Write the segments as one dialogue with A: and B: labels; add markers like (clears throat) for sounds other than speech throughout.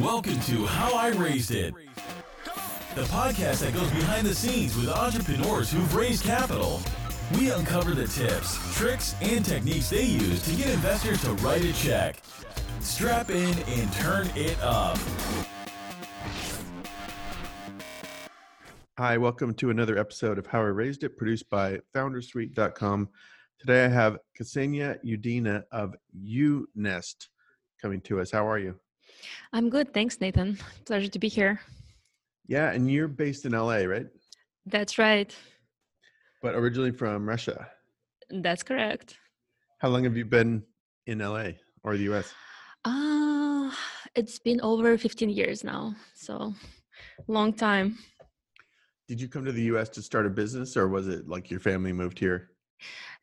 A: Welcome to How I Raised It, the podcast that goes behind the scenes with entrepreneurs who've raised capital. We uncover the tips, tricks, and techniques they use to get investors to write a check. Strap in and turn it up.
B: Hi, welcome to another episode of How I Raised It, produced by Foundersuite.com. Today I have Ksenia Udina of UNest coming to us. How are you?
C: I'm good. Thanks, Nathan. (laughs) Pleasure to be here.
B: Yeah, and you're based in LA, right?
C: That's right.
B: But originally from Russia.
C: That's correct.
B: How long have you been in LA or the US?
C: Uh, it's been over 15 years now. So, long time.
B: Did you come to the US to start a business or was it like your family moved here?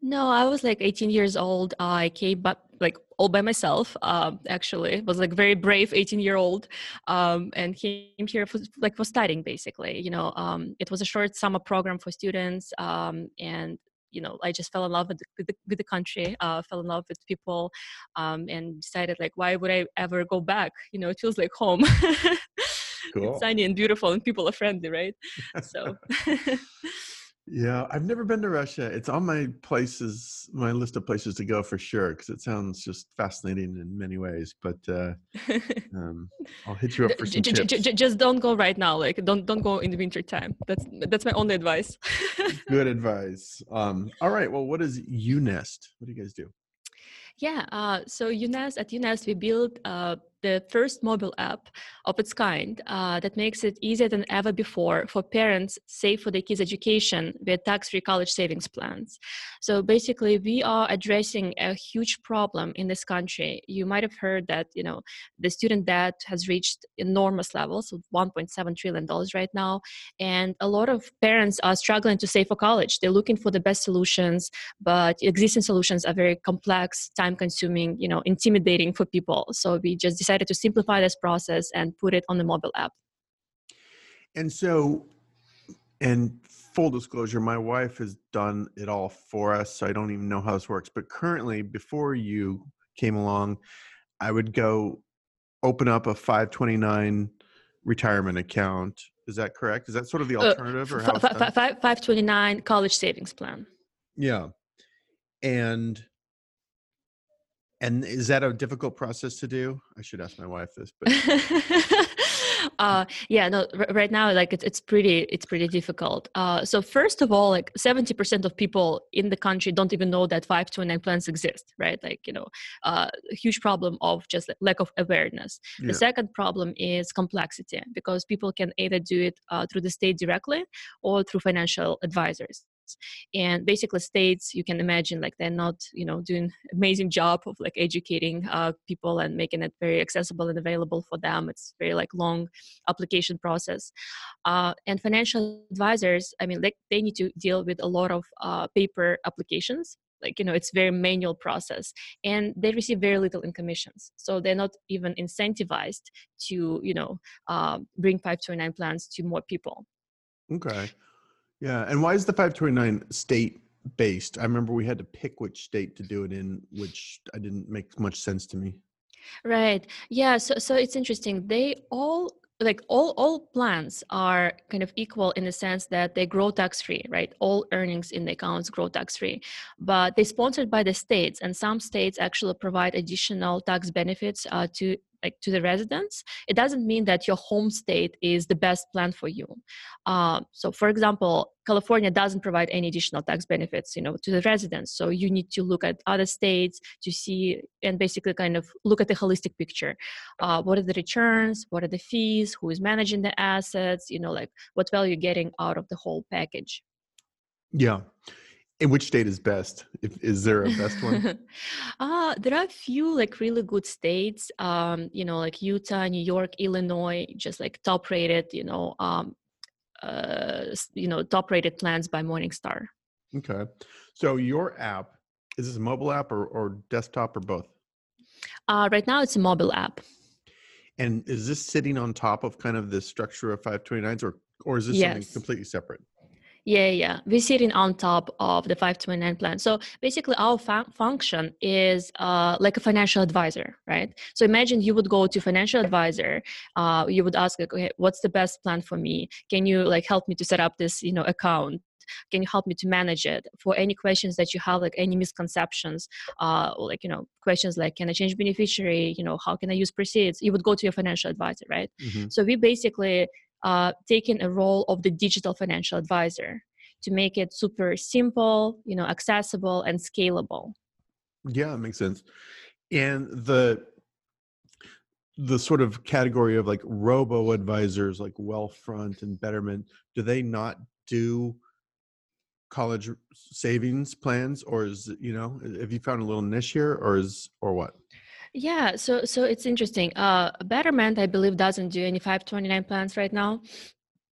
C: No, I was like 18 years old. I came back like all by myself. Um, actually, was like very brave 18 year old, um, and came here for like for studying basically. You know, um, it was a short summer program for students, um, and you know, I just fell in love with the, with the, with the country, uh, fell in love with people, um, and decided like, why would I ever go back? You know, it feels like home. (laughs)
B: Cool.
C: it's sunny and beautiful, and people are friendly, right? So. (laughs) (laughs)
B: Yeah, I've never been to Russia. It's on my places, my list of places to go for sure, because it sounds just fascinating in many ways. But uh, (laughs) um, I'll hit you up for some tips.
C: just don't go right now. Like don't don't go in the winter time. That's that's my only advice.
B: Good (laughs) advice. Um, all right. Well, what is UNest? What do you guys do?
C: Yeah, uh, so UNest at UNest we built uh, the first mobile app of its kind uh, that makes it easier than ever before for parents save for their kids' education with tax-free college savings plans. So basically, we are addressing a huge problem in this country. You might have heard that you know the student debt has reached enormous levels of 1.7 trillion dollars right now, and a lot of parents are struggling to save for college. They're looking for the best solutions, but existing solutions are very complex, time-consuming, you know, intimidating for people. So we just decided to simplify this process and put it on the mobile app.
B: And so, and full disclosure, my wife has done it all for us. So I don't even know how this works. But currently, before you came along, I would go open up a 529 retirement account. Is that correct? Is that sort of the
C: Uh,
B: alternative, or how?
C: F- f- f- 529 college savings plan.
B: Yeah. And and is that a difficult process to do? I should ask my wife this, but (laughs)
C: uh yeah no r- right now like it's, it's pretty it's pretty difficult uh so first of all like 70% of people in the country don't even know that 529 plans exist right like you know uh huge problem of just lack of awareness
B: yeah.
C: the second problem is complexity because people can either do it uh, through the state directly or through financial advisors and basically states you can imagine like they're not you know doing amazing job of like educating uh, people and making it very accessible and available for them. It's very like long application process. Uh, and financial advisors i mean like they need to deal with a lot of uh, paper applications. Like you know it's very manual process and they receive very little in commissions. So they're not even incentivized to you know uh, bring 529 plans to more people.
B: Okay. Yeah. And why is the 529 state based? I remember we had to pick which state to do it in, which I didn't make much sense to me.
C: Right. Yeah. So so it's interesting. They all like all all plans are kind of equal in the sense that they grow tax free, right? All earnings in the accounts grow tax free, but they're sponsored by the states, and some states actually provide additional tax benefits uh, to like to the residents. It doesn't mean that your home state is the best plan for you. Uh, so, for example, California doesn't provide any additional tax benefits, you know, to the residents. So you need to look at other states to see and basically kind of look at the holistic picture. Uh, what are the returns? What are the fees? Who is managing the assets? You know, like what value you're getting out of the whole package.
B: Yeah. Which state is best? If, is there a best one? (laughs)
C: uh, there are a few like really good states, um, you know, like Utah, New York, Illinois, just like top rated, you know, um, uh, you know, top rated plans by Morningstar.
B: okay. So your app, is this a mobile app or, or desktop or both?
C: Uh, right now, it's a mobile app.
B: And is this sitting on top of kind of the structure of 529s or, or is this
C: Yes.
B: something completely separate?
C: Yeah, yeah. We sit in on top of the 529 plan. So basically, our fun- function is uh, like a financial advisor, right? So imagine you would go to financial advisor. Uh, you would ask, okay, what's the best plan for me? Can you like help me to set up this, you know, account? Can you help me to manage it? For any questions that you have, like any misconceptions, uh, like you know, questions like can I change beneficiary? You know, how can I use proceeds? You would go to your financial advisor, right?
B: Mm-hmm.
C: So we basically uh, taking a role of the digital financial advisor to make it super simple, you know, accessible and scalable.
B: Yeah, it makes sense. And the the sort of category of like robo advisors like Wealthfront and Betterment, do they not do college savings plans or is you know have you found a little niche here or is or what
C: yeah so so it's interesting uh betterment i believe doesn't do any 529 plans right now.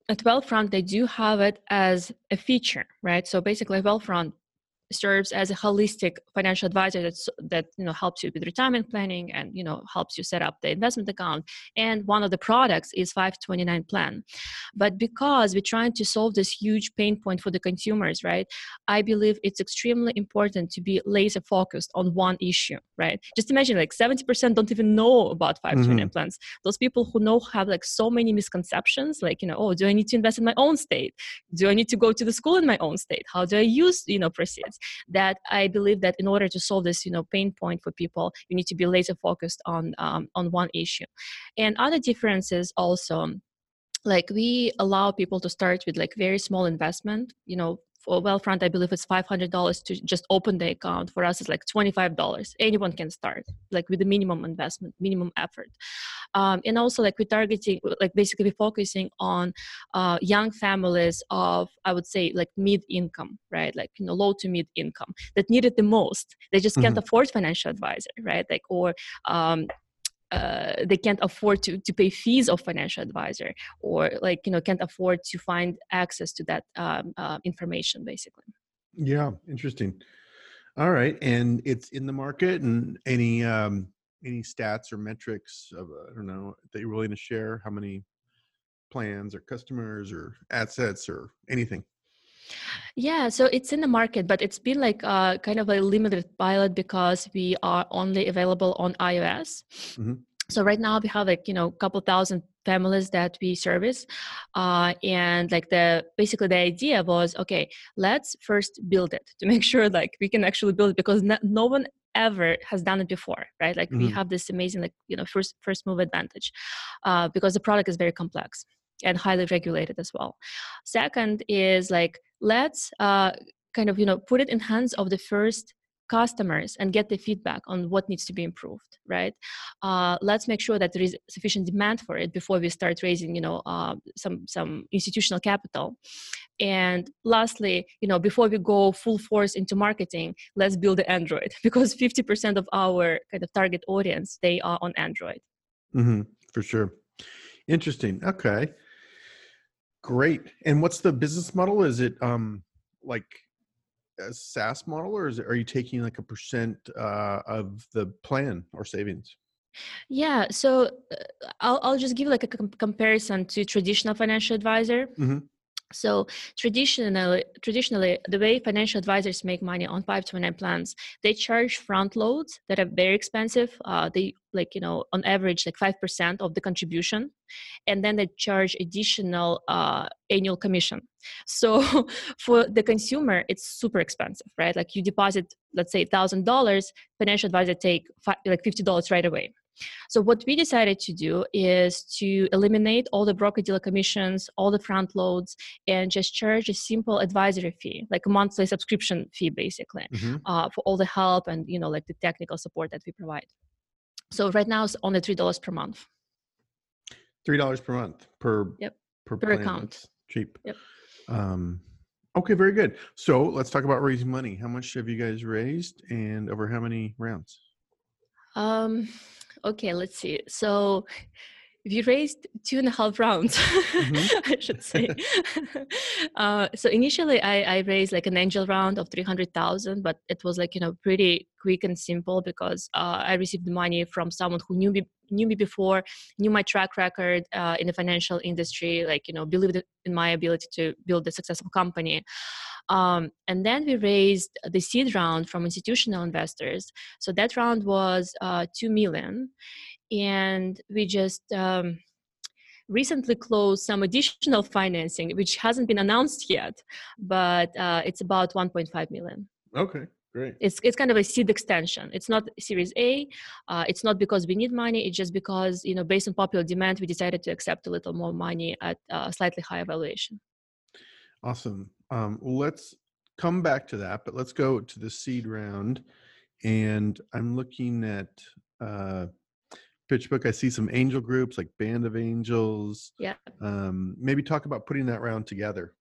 C: At wealthfront they do have it as a feature right? So basically wealthfront serves as a holistic financial advisor that's, that you know helps you with retirement planning and you know helps you set up the investment account. And one of the products is 529 plan. But because we're trying to solve this huge pain point for the consumers right i believe it's extremely important to be laser focused on one issue right? Just imagine like 70% don't even know about 529 mm-hmm. plans. Those people who know have like so many misconceptions like you know oh do i need to invest in my own state? Do i need to go to the school in my own state? How do i use you know proceeds that i believe that in order to solve this you know pain point for people you need to be laser focused on um, on one issue. And other differences also like we allow people to start with like very small investment you know for Wealthfront, I believe it's five hundred dollars to just open the account. For us, it's like twenty five dollars. Anyone can start, like with the minimum investment, minimum effort, um, and also like we're targeting, like basically we're focusing on uh, young families of, I would say, like mid income, right? Like you know, low to mid income that need it the most. They just can't mm-hmm. afford financial advisor, right? Like or um, uh, they can't afford to, to pay fees of financial advisor or like you know can't afford to find access to that um, uh, information basically.
B: Yeah interesting. All right and it's in the market and any um any stats or metrics of i don't know that you're willing to share? How many plans or customers or assets or anything
C: yeah, so it's in the market, but it's been like uh, kind of a limited pilot because we are only available on iOS. Mm-hmm. So right now we have like you know a couple thousand families that we service, uh, and like the basically the idea was okay, let's first build it to make (laughs) sure like we can actually build it because no, no one ever has done it before right like mm-hmm. we have this amazing like you know first first move advantage uh, because the product is very complex and highly regulated as well second is like let's uh, kind of you know put it in hands of the first customers and get the feedback on what needs to be improved right? Uh, let's make sure that there is sufficient demand for it before we start raising you know uh, some some institutional capital. And lastly you know before we go full force into marketing let's build the android (laughs) because 50% of our kind of target audience they are on android.
B: Mm-hmm, for sure. Interesting. Okay Great. And what's the business model? Is it um like a SaaS model, or is it, are you taking like a percent uh, of the plan or savings?
C: Yeah, so uh, I'll I'll just give like a com- comparison to traditional financial advisor. Mm-hmm. So traditionally, traditionally, the way financial advisors make money on 529 plans, they charge front loads that are very expensive. Uh, they like you know on average like five percent of the contribution, and then they charge additional uh, annual commission. So (laughs) for the consumer, it's super expensive, right? Like you deposit, let's say thousand dollars, financial advisor take five, like fifty dollars right away. So what we decided to do is to eliminate all the broker dealer commissions, all the front loads, and just charge a simple advisory fee, like a monthly subscription fee, basically, mm-hmm. uh, for all the help and you know like the technical support that we provide. So right now it's only three dollars per month.
B: Three dollars per month per
C: yep
B: per,
C: per account. That's
B: cheap.
C: Yep.
B: Um, okay, very good. So let's talk about raising money. How much have you guys raised, and over how many rounds?
C: Um, okay let's see so we raised two and a half rounds mm-hmm. (laughs) i should say. (laughs) Uh, so initially I, I, raised like an angel round of 300000 but it was like you know pretty quick and simple because uh, i received the money from someone who knew me knew me before knew my track record uh, in the financial industry like you know believed in my ability to build a successful company. Um, and then we raised the seed round from institutional investors. So that round was uh, 2 million and we just um, recently closed some additional financing which hasn't been announced yet but uh, it's about 1.5 million.
B: Okay great.
C: It's, it's kind of a seed extension. It's not series a uh, it's not because we need money it's just because you know based on popular demand we decided to accept a little more money at a slightly higher valuation.
B: Awesome. Um, let's come back to that but let's go to the seed round and i'm looking at uh, PitchBook, I see some angel groups like Band of Angels.
C: Yeah.
B: Um, maybe talk about putting that round together.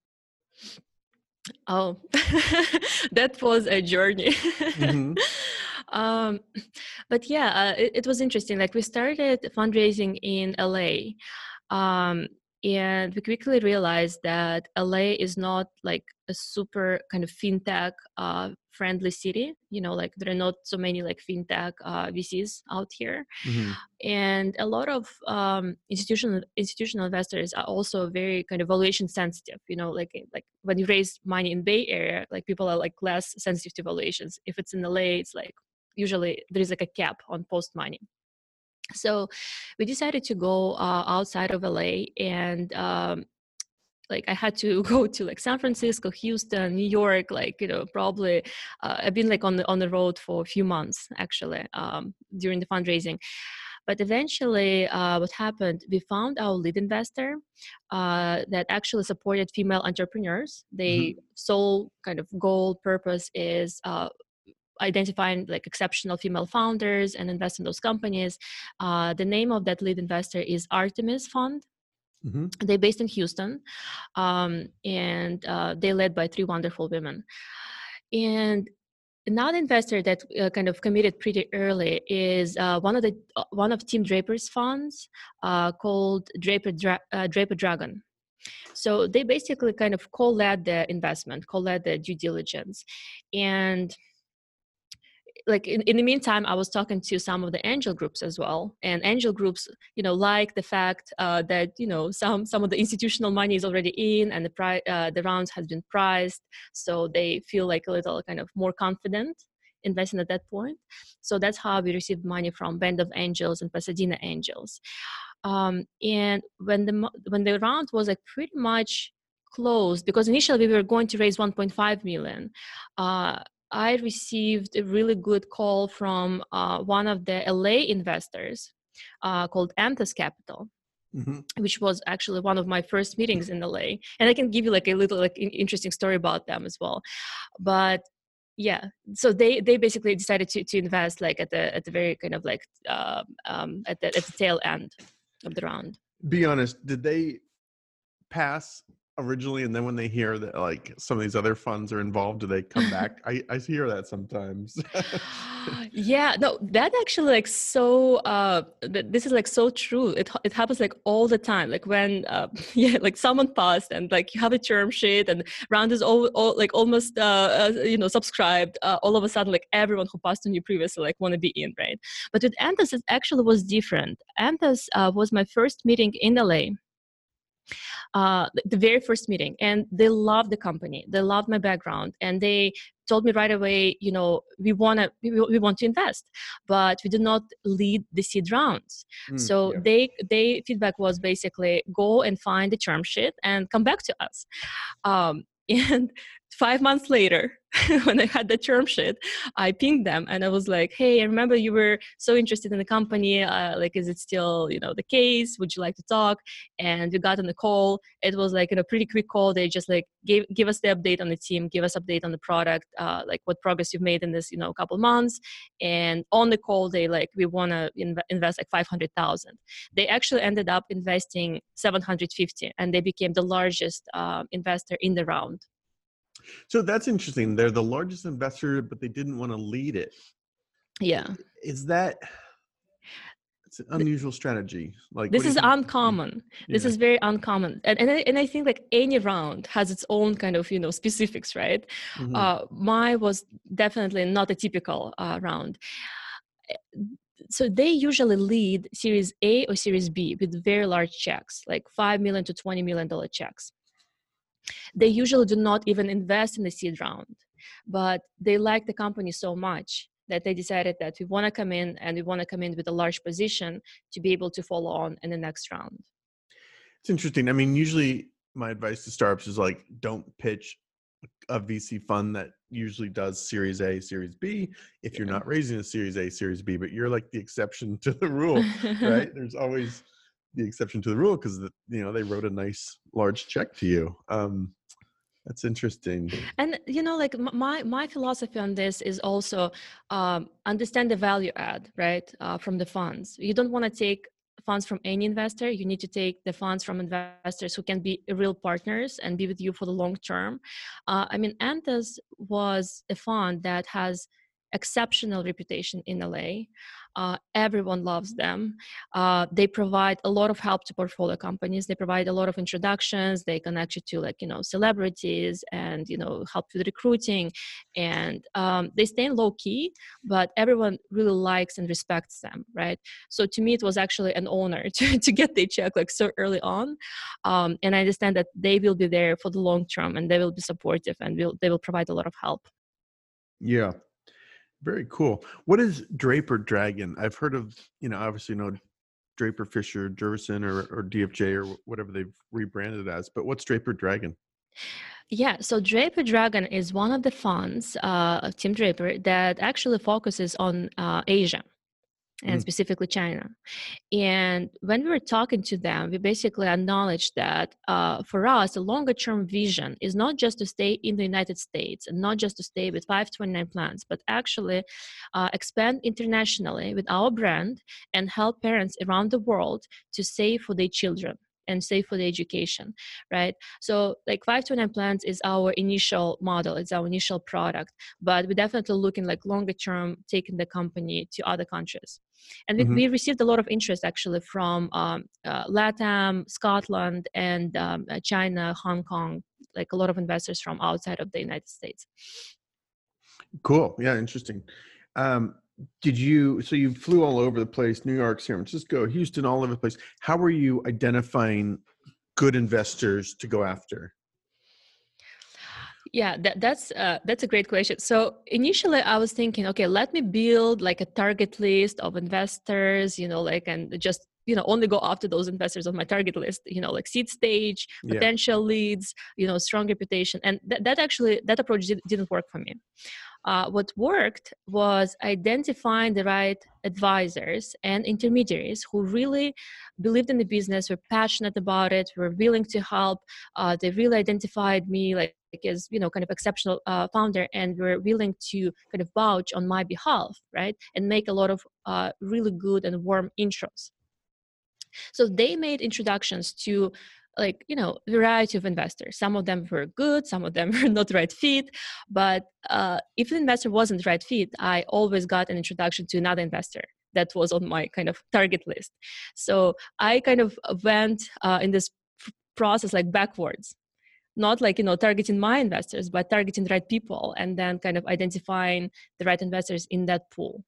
C: Oh, (laughs) that was a journey. Mm-hmm. (laughs) um, but yeah, uh, it, it, was interesting. Like we started fundraising in LA. Um, and we quickly realized that LA is not like a super kind of fintech uh, friendly city. You know, like there are not so many like fintech uh, VCs out here, mm-hmm. and a lot of um, institutional institutional investors are also very kind of valuation sensitive. You know, like like when you raise money in Bay Area, like people are like less sensitive to valuations. If it's in LA, it's like usually there is like a cap on post money so we decided to go uh, outside of la and um, like i had to (laughs) go to like san francisco houston new york like you know probably uh, i've been like on the on the road for a few months actually um, during the fundraising but eventually uh, what happened we found our lead investor uh, that actually supported female entrepreneurs they mm-hmm. sole kind of goal purpose is uh, identifying like exceptional female founders and invest in those companies. Uh, the name of that lead investor is Artemis Fund. Mm-hmm. They're based in Houston, um, and uh, they're led by three wonderful women. And another investor that uh, kind of committed pretty early is uh, one of the uh, one of Tim Draper's funds uh, called Draper Dra- uh, Draper Dragon. So they basically kind of co-led the investment, co-led the due diligence, and like in, in the meantime i was talking to some of the angel groups as well. And angel groups you know like the fact uh, that you know some some of the institutional money is already in and the pri- uh, the rounds has been priced. So they feel like a little kind of more confident investing at that point. So that's how we received money from band of angels and pasadena angels. Um, and when the when the round was like pretty much closed because initially we were going to raise 1.5 million uh, I received a really good call from uh, one of the LA investors uh, called Anthos Capital. Mm-hmm. which was actually one of my first meetings in LA. And I can give you like a little like interesting story about them as well. But yeah, so they they basically decided to to invest like at the at the very kind of like uh, um, at the at the tail end of the round.
B: Be honest, did they pass originally and then when they hear that like some of these other funds are involved do they come (laughs) back? I i hear that sometimes. (gasps) (laughs)
C: Yeah no that actually like so uh th- this is like so true. It it happens like all the time like when uh (laughs) yeah like someone passed and like you have a term sheet and round is all, all like almost uh, uh, you know subscribed uh, all of a sudden like everyone who passed on you previously like want to be in right? But with anthos it actually was different. Anthos uh, was my first meeting in la uh, the very first meeting and they loved the company they loved my background and they told me right away you know we want to we, we, want to invest but we do not lead the seed rounds mm, so yeah. they they feedback was basically go and find the term sheet and come back to us um, (laughs) and five months later (laughs) when i had the term sheet i pinged them and i was like hey i remember you were so interested in the company uh, like is it still you know the case? Would you like to talk? And we got on the call. It was like in a pretty quick call. They just like gave give us the update on the team give us update on the product uh, like what progress you've made in this you know couple months. And on the call they like we want to inv- invest like 500000 they actually ended up investing 750 and they became the largest uh, investor in the round
B: so that's interesting. They're the largest investor, but they didn't want to lead it.
C: Yeah.
B: Is that it's an unusual strategy. Like
C: this
B: what do you
C: is uncommon. This is very uncommon, and and I, and I think like any round has its own kind of you know (laughs) specifics, right?
B: Mhm.
C: Uh, mine was definitely not a typical uh, round. Eh, So they usually lead Series A or Series B with very large checks, like five million to twenty million dollar checks. They usually do not even invest in the seed round, but they like the company so much that they decided that we want to come in and we want to come in with a large position to be able to follow on in the next round.
B: It's interesting. I mean, usually my advice to startups is like, don't pitch a VC fund that usually does Series A, Series B if you're not raising a Series A, Series B, but you're like the exception (laughs) to the rule, (laughs) right? There's always the exception to the rule because you know they wrote a nice large check to you. Um, that's interesting.
C: and you know like my my philosophy on this is also um, understand the value add right uh, from the funds you don't want to take funds from any investor you need to take the funds from investors who can be real partners and be with you for the long term uh, i mean anthos was a fund that has exceptional reputation in la uh, everyone loves them. Uh, they provide a lot of help to portfolio companies. They provide a lot of introductions. They connect you to like you know celebrities and you know help with recruiting. And um, they stay low key but everyone really likes and respects them right? So to me it was actually an honor (laughs) to, to get the check like so early on. Um, and i understand that they will be there for the long term and they will be supportive and will they will provide a lot of help.
B: Yeah. Very cool. What is Draper Dragon? I've heard of, you know, obviously know Draper Fisher, Jurvetson, or, or DFJ, or whatever they've rebranded as, but what's Draper Dragon?
C: Yeah, so Draper Dragon is one of the funds uh, of Tim Draper that actually focuses on uh, Asia and
B: Mm.
C: specifically China. And when we were talking to them, we basically acknowledged that uh, for us, the longer term vision is not just to stay in the United States and not just to stay with 529 plans, but actually uh, expand internationally with our brand and help parents around the world to save for their children and save for the education right so like 529 plans is our initial model it's our initial product but we're definitely looking like longer term taking the company to other countries and we,
B: Mhm.
C: we received a lot of interest actually from um, uh, latam scotland and um, uh, china hong kong like a lot of investors from outside of the united states
B: Cool. Yeah, interesting. Um, did you, so you flew all over the place, New York, San Francisco, Houston, all over the place. How were you identifying good investors to go after?
C: Yeah, that, that's uh, that's a great question. So initially, I was thinking, okay, let me build like a target list of investors, you know, like and just you know only go after those investors on my target list, you know, like seed stage,
B: Yeah.
C: potential leads, you know, strong reputation, and that that actually that approach did, didn't work for me. Uh, what worked was identifying the right advisors and intermediaries who really believed in the business, were passionate about it, were willing to help. Uh, they really identified me like as you know kind of exceptional uh, founder and were willing to kind of vouch on my behalf right and make a lot of uh, really good and warm intros so they made introductions to like you know variety of investors. Some of them were good some of them (laughs) were not right fit but uh, if the investor wasn't right fit i always got an introduction to another investor that was on my kind of target list. So i kind of went uh, in this process like backwards. Not like you know targeting my investors but targeting the right people and then kind of identifying the right investors in that pool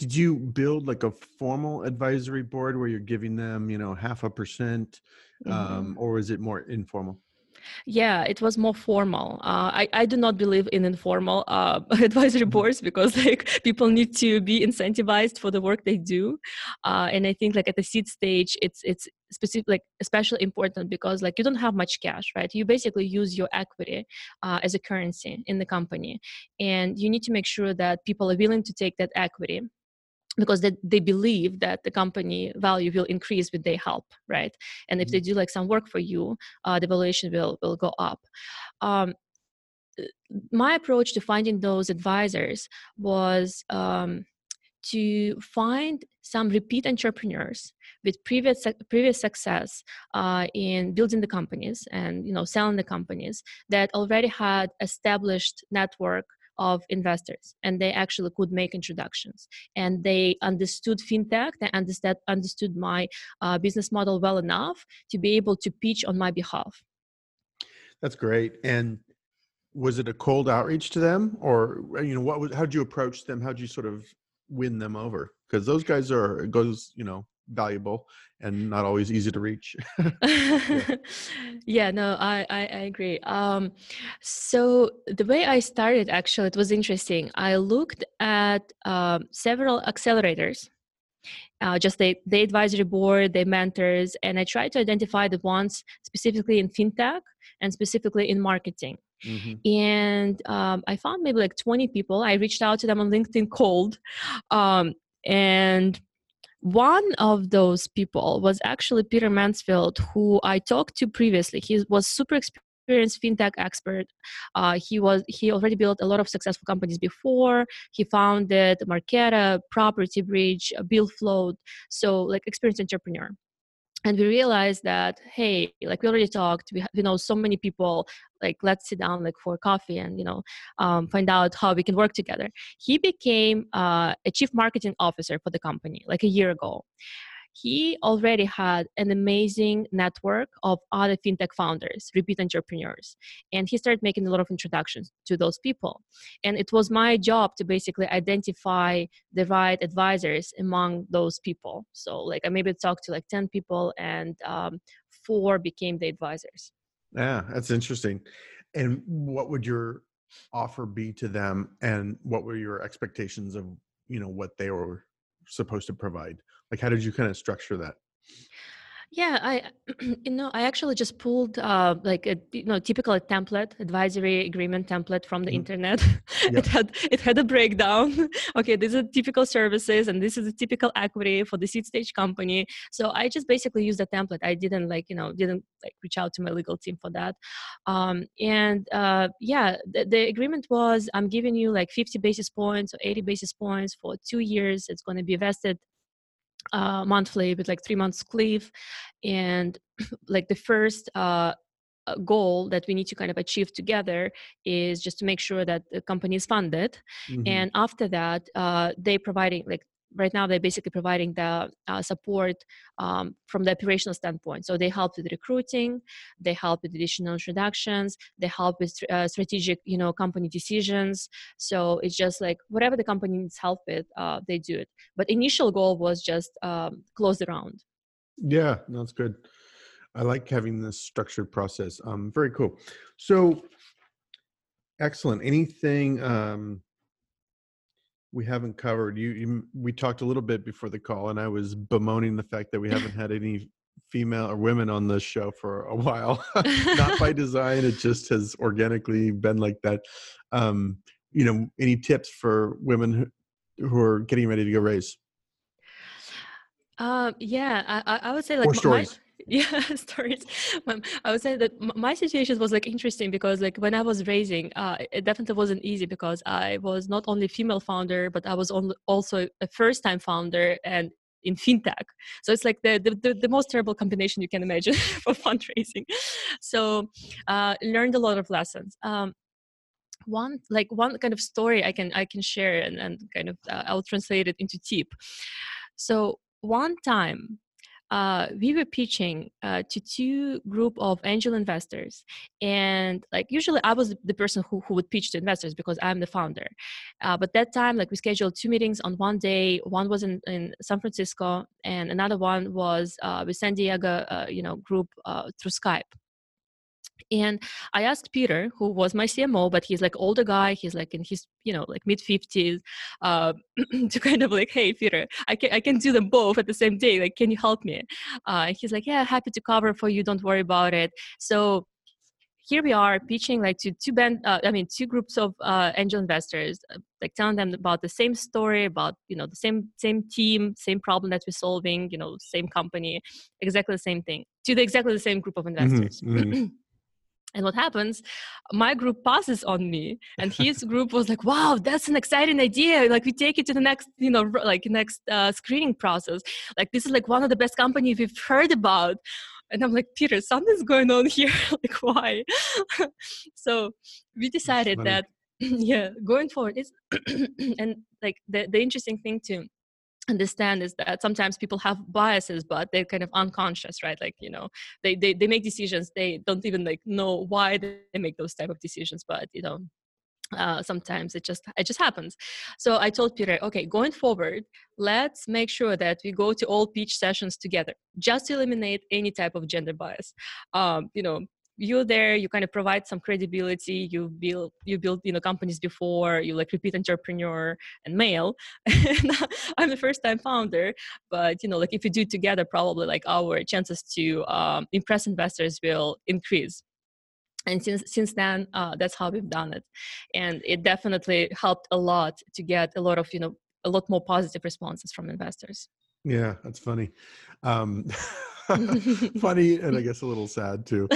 B: Did you build like a formal advisory board where you're giving them, you know, half a percent, um, or is it more informal?
C: yeah it was more formal. Uh, I, I do not believe in informal uh, (laughs) advisory boards because (laughs) like people need to be incentivized for the work they do. Uh, and i think like at the seed stage it's it's specific like especially important because like you don't have much cash right? You basically use your equity uh, as a currency in the company. And you need to make sure that people are willing to take that equity because they, they believe that the company value will increase with their help right? And if they do like some work for you uh, the valuation will will go up. Um, my approach to finding those advisors was um, to find some repeat entrepreneurs with previous previous success uh, in building the companies and you know selling the companies that already had established network of investors and they actually could make introductions. And they understood fintech they understood understood my uh, business model well enough to be able to pitch on my behalf.
B: That's great. And was it a cold outreach to them? Or uh, you know what was how'd you approach them? How'd you sort of win them over? Because those guys are goes you know valuable and not always easy to reach (laughs)
C: yeah. (laughs) yeah. no I, I, I agree um so the way i started actually it was interesting i looked at um, several accelerators uh, just the, the advisory board, the mentors, and I tried to identify the ones specifically in fintech and specifically in marketing. Mm-hmm. And um, I found maybe like 20 people. I reached out to them on LinkedIn (laughs) cold. Um, and one of those people was actually Peter Mansfield, who I talked to previously. He was super experienced fintech expert. Uh, he was he already built a lot of successful companies before. He founded Marqeta, Property Bridge, Bill Float, So like experienced entrepreneur and we realized that hey like we already talked we, we know so many people like let's sit down like for coffee and you know um, find out how we can work together. He became uh, a chief marketing officer for the company like a year ago he already had an amazing network of other fintech founders, repeat entrepreneurs. And he started making a lot of introductions to those people. And it was my job to basically identify the right advisors among those people. So, like, I maybe talked to like 10 people, and um, four became the advisors.
B: Yeah, that's interesting. And what would your offer be to them? And what were your expectations of, you know, what they were supposed to provide? Like, how did you kind of structure that?
C: Yeah, I (clears throat) you know I actually just pulled uh, like a you know typical template advisory agreement template from the mm-hmm. internet. (laughs) It had it had a breakdown. (laughs) okay, these are typical services and this is a typical equity for the seed stage company. So I just basically used a template. I didn't like you know didn't like reach out to my legal team for that. Um, and uh, yeah, the, the agreement was I'm giving you like 50 basis points or 80 basis points for two years. It's going to be vested uh, monthly with like three months cliff and (clears throat) like the first uh, uh, goal that we need to kind of achieve together is just to make sure that the company is funded mm-hmm. and after that uh, they providing like right now they're basically providing the uh, support um, from the operational standpoint. So they help with recruiting they help with additional introductions they help with uh, strategic you know company decisions. So it's just like whatever the company needs help with uh, they do it. But initial goal was just um, close the round.
B: Yeah that's good. I like having this structured process. Um, very cool. So excellent. Anything um, we haven't covered you, you, we talked a little bit before the call and i was bemoaning the fact that we haven't had any female or women on this show for a (laughs) while. Not by (laughs) design it just has organically been like that. Um you know any tips for women who, who are getting ready to go raise
C: um yeah i i would say like
B: or stories
C: my, (laughs) yeah (laughs) stories. I would say that my situation was like interesting because like when i was raising uh, it definitely wasn't easy because i was not only female founder but i was also a first time founder and in fintech. So it's like the, the, the most terrible combination you can imagine (laughs) for fundraising. So uh, learned a lot of lessons. Um, one like one kind of story i can i can share and, and kind of uh, i'll translate it into tip. So one time uh, we were pitching uh, to two group of angel investors. And like usually i was the person who, who would pitch to investors because i'm the founder. Uh, but that time like we scheduled two meetings on one day. One was in, in san francisco and another one was uh, with san diego uh, you know group uh, through skype and i asked peter who was my cmo but he's like older guy he's like in his you know like mid 50s uh, (clears throat) to kind of like hey peter i can i can do them both at the same day like can you help me? Uh, he's like yeah happy to cover for you don't worry about it. So here we are pitching like to two band uh, i mean two groups of uh, angel investors uh, like telling them about the same story about you know the same same team same problem that we're solving you know same company exactly the same thing to the exactly the same group of mm-hmm, investors. mm-hmm, mm-hmm. (clears throat) And what happens? My group passes on me, and his (laughs) group was like, "Wow, that's an exciting idea! Like, we take it to the next, you know, like next uh, screening process. Like, this is like one of the best companies we've heard about." And I'm like, Peter, something's going on (laughs) here. like, why? (laughs) so we decided that (clears throat) yeah going forward is (clears throat) and like the, the interesting thing to understand is that sometimes people have biases but they're kind of unconscious right? Like you know they, they they make decisions. They don't even like know why they make those type of decisions but you know uh, sometimes it just it just happens. So i told peter okay going forward let's make sure that we go to all pitch sessions together just to eliminate any type of gender bias. Um, you know you're there you kind of provide some credibility you build you build you know companies before you like repeat entrepreneur and male. (laughs) I'm the first time founder but you know like if you do together probably like our chances to um, impress investors will increase. And since since then uh, that's how we've done it. And it definitely helped a lot to get a lot of you know a lot more positive responses from investors
B: yeah that's funny. Um (laughs) (laughs) funny and i guess a little sad too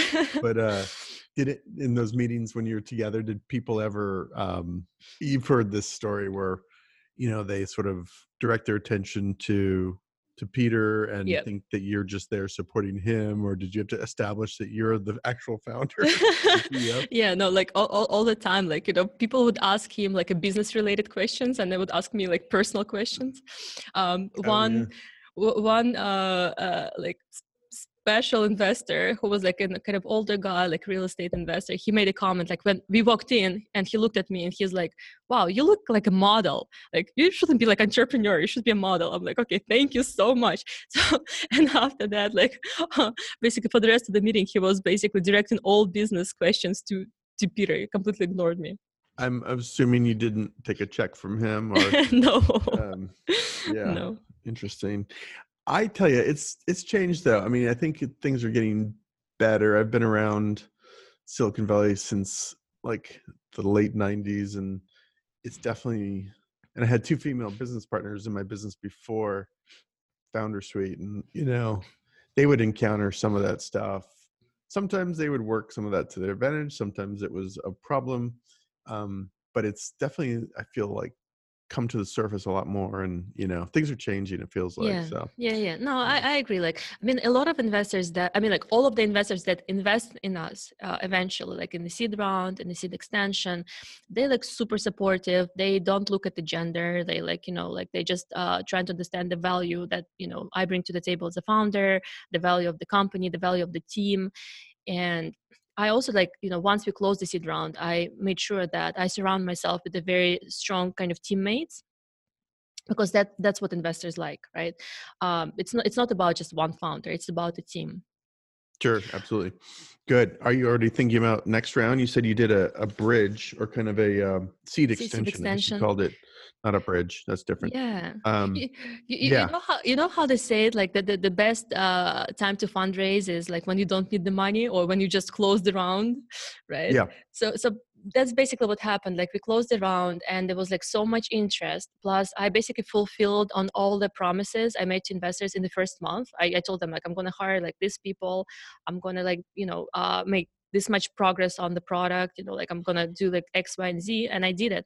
B: but uh (laughs) did it in those meetings when you're together did people ever um you've heard this story where you know they sort of direct their attention to to Peter and yep. think that you're just there supporting him, or did you have to establish that you're the (laughs) actual founder? (laughs)
C: yeah, no, like all, all, all, the time, like, you know, people would ask him like a business related questions and they would ask me like personal questions. Um, oh, one, yeah. w- one, uh, uh, like special investor who was like a kind of older guy, like real estate investor, he made a comment like when we walked in and he looked at me and he's like, wow, you look like a model. Like you shouldn't be like entrepreneur. You should be a model. I'm like, okay, thank you so much. (laughs) So, and after that, like (laughs) basically for the rest of the meeting, he was basically directing all business questions to, to Peter. He completely ignored me.
B: I'm assuming you didn't take a check from him or (laughs)
C: no. Um,
B: yeah. No. Interesting. I tell you, it's it's changed though. I mean, I think things are getting better. I've been around Silicon Valley since like the late '90s, and it's definitely. And I had two female business partners in my business before Founder Suite, and you know, they would encounter some of that stuff. Sometimes they would work some of that to their advantage. Sometimes it was a problem, um, but it's definitely. I feel like come to the surface a lot more and you know things are changing it feels like
C: yeah.
B: so.
C: Yeah yeah. No I, I agree like i mean a lot of investors that i mean like all of the investors that invest in us uh, eventually like in the seed round in the seed extension they like super supportive they don't look at the gender they like you know like they just uh trying to understand the value that you know i bring to the table as a founder the value of the company the value of the team and I also like, you know, once we closed the seed round, I made sure that I surround myself with a very strong kind of teammates because that that's what investors like, right? Um, it's not it's not about just one founder; it's about the team.
B: Sure, absolutely. Good. Are you already thinking about next round? You said you did a, a bridge or kind of a um, seed, extension. Seed extension. You called it not a bridge. That's different.
C: Yeah. (laughs) Um, you, you, yeah. You know how you know how they say it like the, the, the best uh, time to fundraise is like when you don't need the money or when you just close the round, (laughs) right?
B: Yeah.
C: So so that's basically what happened. Like we closed the round and there was like so much interest. Plus I basically fulfilled on all the promises I made to investors in the first month. I, I told them like I'm gonna hire like these people. I'm gonna like you know uh, make this much progress on the product. You know like I'm gonna do like X, Y, and Z, and I did it.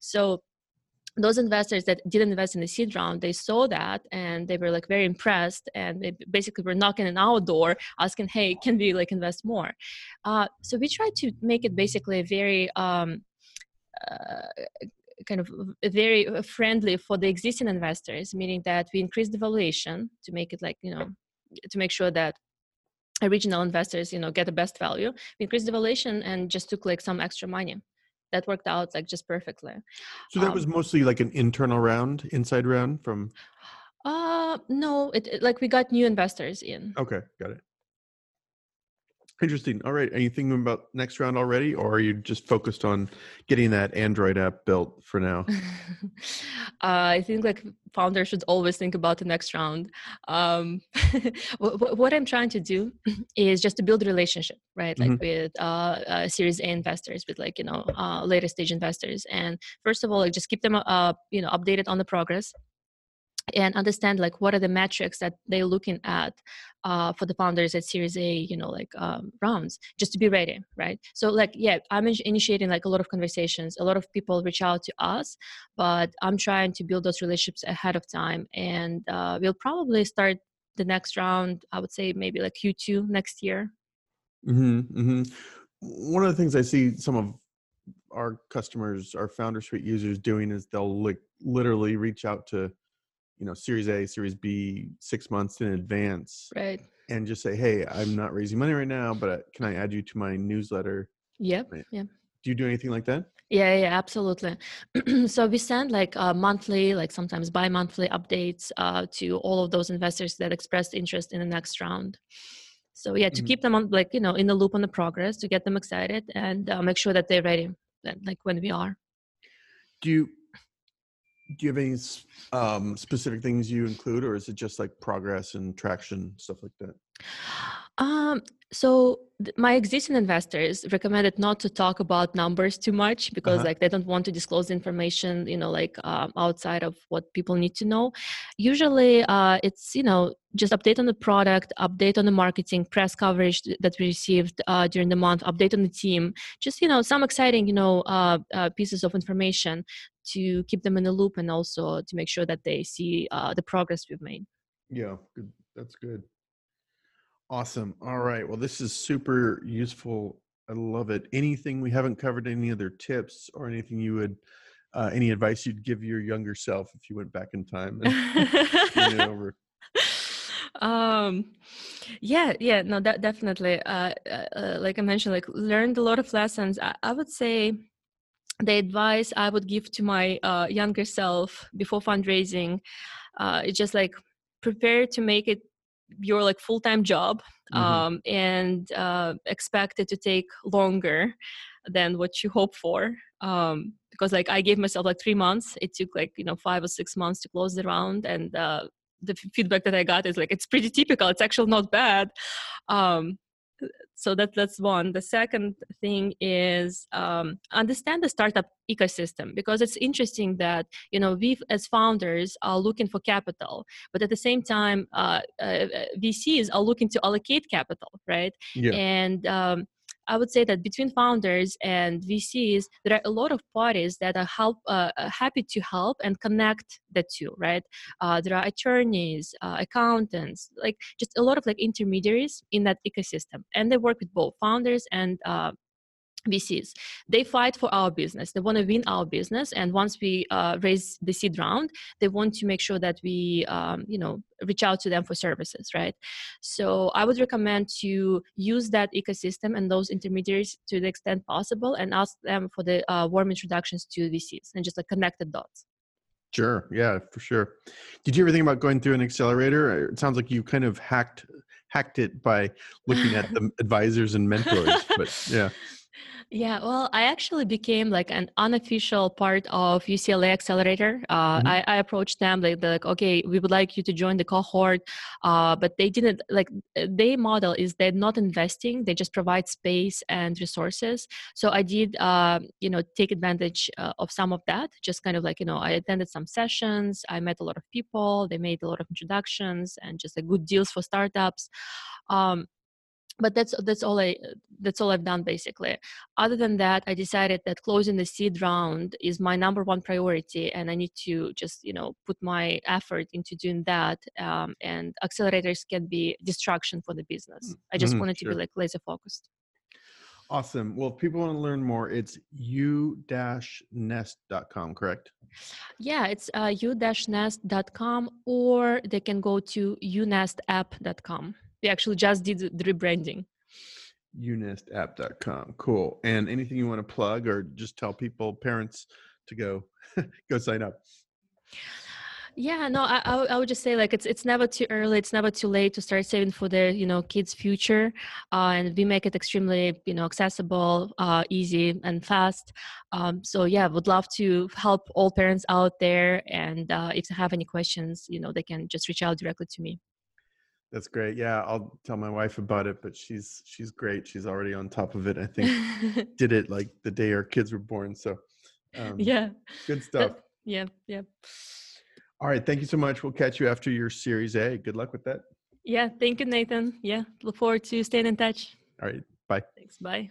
C: So those investors that didn't invest in the seed round they saw that and they were like very impressed and they basically were knocking on our door asking hey can we like invest more? Uh, so we tried to make it basically very um, uh, kind of very friendly for the existing investors meaning that we increased the valuation to make it like you know to make sure that original investors you know get the best value. We increased the valuation and just took like some extra money that worked out like just perfectly.
B: So that um, was mostly like an internal round, inside round from.
C: Uh no, it, it like we got new investors in.
B: Okay, got it. Interesting. All right. Are you thinking about next round already, or are you just focused on getting that Android app built for now? (laughs)
C: uh, I think like founders should always think about the next round. Um, (laughs) what, what, I'm trying to do (clears throat) is just to build a relationship, right? Like mm-hmm. with uh, uh, Series A investors, with like you know uh, later stage investors, and first of all, like just keep them uh, you know updated on the progress and understand like what are the metrics that they're looking at uh, for the founders at series a you know like um, rounds just to be ready right? So like yeah i'm initiating like a lot of conversations. A lot of people reach out to us but i'm trying to build those relationships ahead of time and uh, we'll probably start the next round i would say maybe like q2 next year.
B: Mm-hmm, mm-hmm. one of the things i see some of our customers, our founder suite users doing is they'll like literally reach out to, you know, Series A, Series B six months in advance
C: Right.
B: and just say, "Hey, I'm not raising money right now, but uh, can I add you to my newsletter?"
C: Yep.
B: Right.
C: Yeah.
B: Do you do anything like that?
C: Yeah, yeah, absolutely. (clears throat) so we send like uh, monthly, like sometimes bi-monthly updates uh, to all of those investors that expressed interest in the next round. So yeah, to
B: Mhm.
C: keep them on like you know in the loop on the progress, to get them excited, and uh, make sure that they're ready, like when we are.
B: Do you do you have any um, specific things you include, or is it just like progress and traction stuff like that?
C: Um, so th- my existing investors recommended not to talk about numbers too much because
B: Uh-huh.
C: like they don't want to disclose information, you know, like um, outside of what people need to know. Usually, uh, it's you know just update on the product, update on the marketing, press coverage th- that we received uh, during the month, update on the team, just you know some exciting you know uh, uh, pieces of information to keep them in the loop and also to make sure that they see uh, the progress we've made.
B: Yeah, good. That's good. Awesome. All right. Well, this is super useful. I love it. Anything we haven't covered? Any other tips or anything you would, uh, any advice you'd give your younger self if you went back in time and (laughs) over?
C: um yeah yeah no that definitely uh, uh uh, like i mentioned like learned a lot of lessons I, I would say the advice i would give to my uh, younger self before fundraising uh is just like prepare to make it your like full-time job
B: Mhm.
C: um and uh expect it to take longer than what you hope for um because like i gave myself like three months it took like you know five or six months to close the round and uh the feedback that I got is like it's pretty typical. It's actually not bad. Um, so that that's one. The second thing is um, understand the startup ecosystem because it's interesting that you know we as founders are looking for capital, but at the same time uh, uh, VCs are looking to allocate capital, right?
B: Yeah.
C: And um, I would say that between founders and VCs, there are a lot of parties that are help uh, uh, happy to help and connect the two, right? Uh, there are attorneys, uh, accountants, like just a lot of like intermediaries in that ecosystem, and they work with both founders and uh, VCs. They fight for our business. They want to win our business, and once we uh, raise the seed round, they want to make sure that we, um, you know, reach out to them for services, right? So I would recommend to use that ecosystem and those intermediaries to the extent possible, and ask them for the uh, warm introductions to VCs and just like connect the dots.
B: Sure. Yeah, for sure. Did you ever think about going through an accelerator? It sounds like you kind of hacked hacked it by looking at (laughs) the advisors and mentors. But yeah.
C: Yeah, well, I actually became like an unofficial part of UCLA Accelerator. Uh,
B: Mhm.
C: I, I approached them like, like, okay, we would like you to join the cohort, uh, but they didn't like. Their model is they're not investing; they just provide space and resources. So I did, uh, you know, take advantage uh, of some of that. Just kind of like you know, I attended some sessions. I met a lot of people. They made a lot of introductions and just like good deals for startups. Um, but that's that's all I that's all I've done basically. Other than that, I decided that closing the seed round is my number one priority, and I need to just you know put my effort into doing that. Um, and accelerators can be distraction for the business. I just
B: Mhm,
C: wanted to be like laser focused.
B: Awesome. Well, if people want to learn more, it's u-nest.com, correct?
C: Yeah, it's uh, u-nest.com, or they can go to unestapp.com. We actually just did the rebranding.
B: unestapp.com. Cool. And anything you want to plug or just tell people, parents, to go (laughs) go sign up.
C: Yeah, no, I, I, would- I would just say like it's it's never too early, it's never too late to start saving for their you know kids' future, uh, and we make it extremely you know accessible, uh, easy, and fast. Um, so yeah, would love to help all parents out there, and uh, if they have any questions, you know they can just reach out directly to me.
B: That's great. Yeah, I'll tell my wife about it, but she's she's great. She's already on top of it. I think (laughs) did it like the day our kids were born. So um,
C: yeah,
B: good stuff.
C: yeah, yeah,
B: All right. Thank you so much. We'll catch you after your Series A. Good luck with that.
C: yeah. Thank you, Nathan. Yeah, look forward to staying in touch.
B: All right. Bye.
C: Thanks. Bye.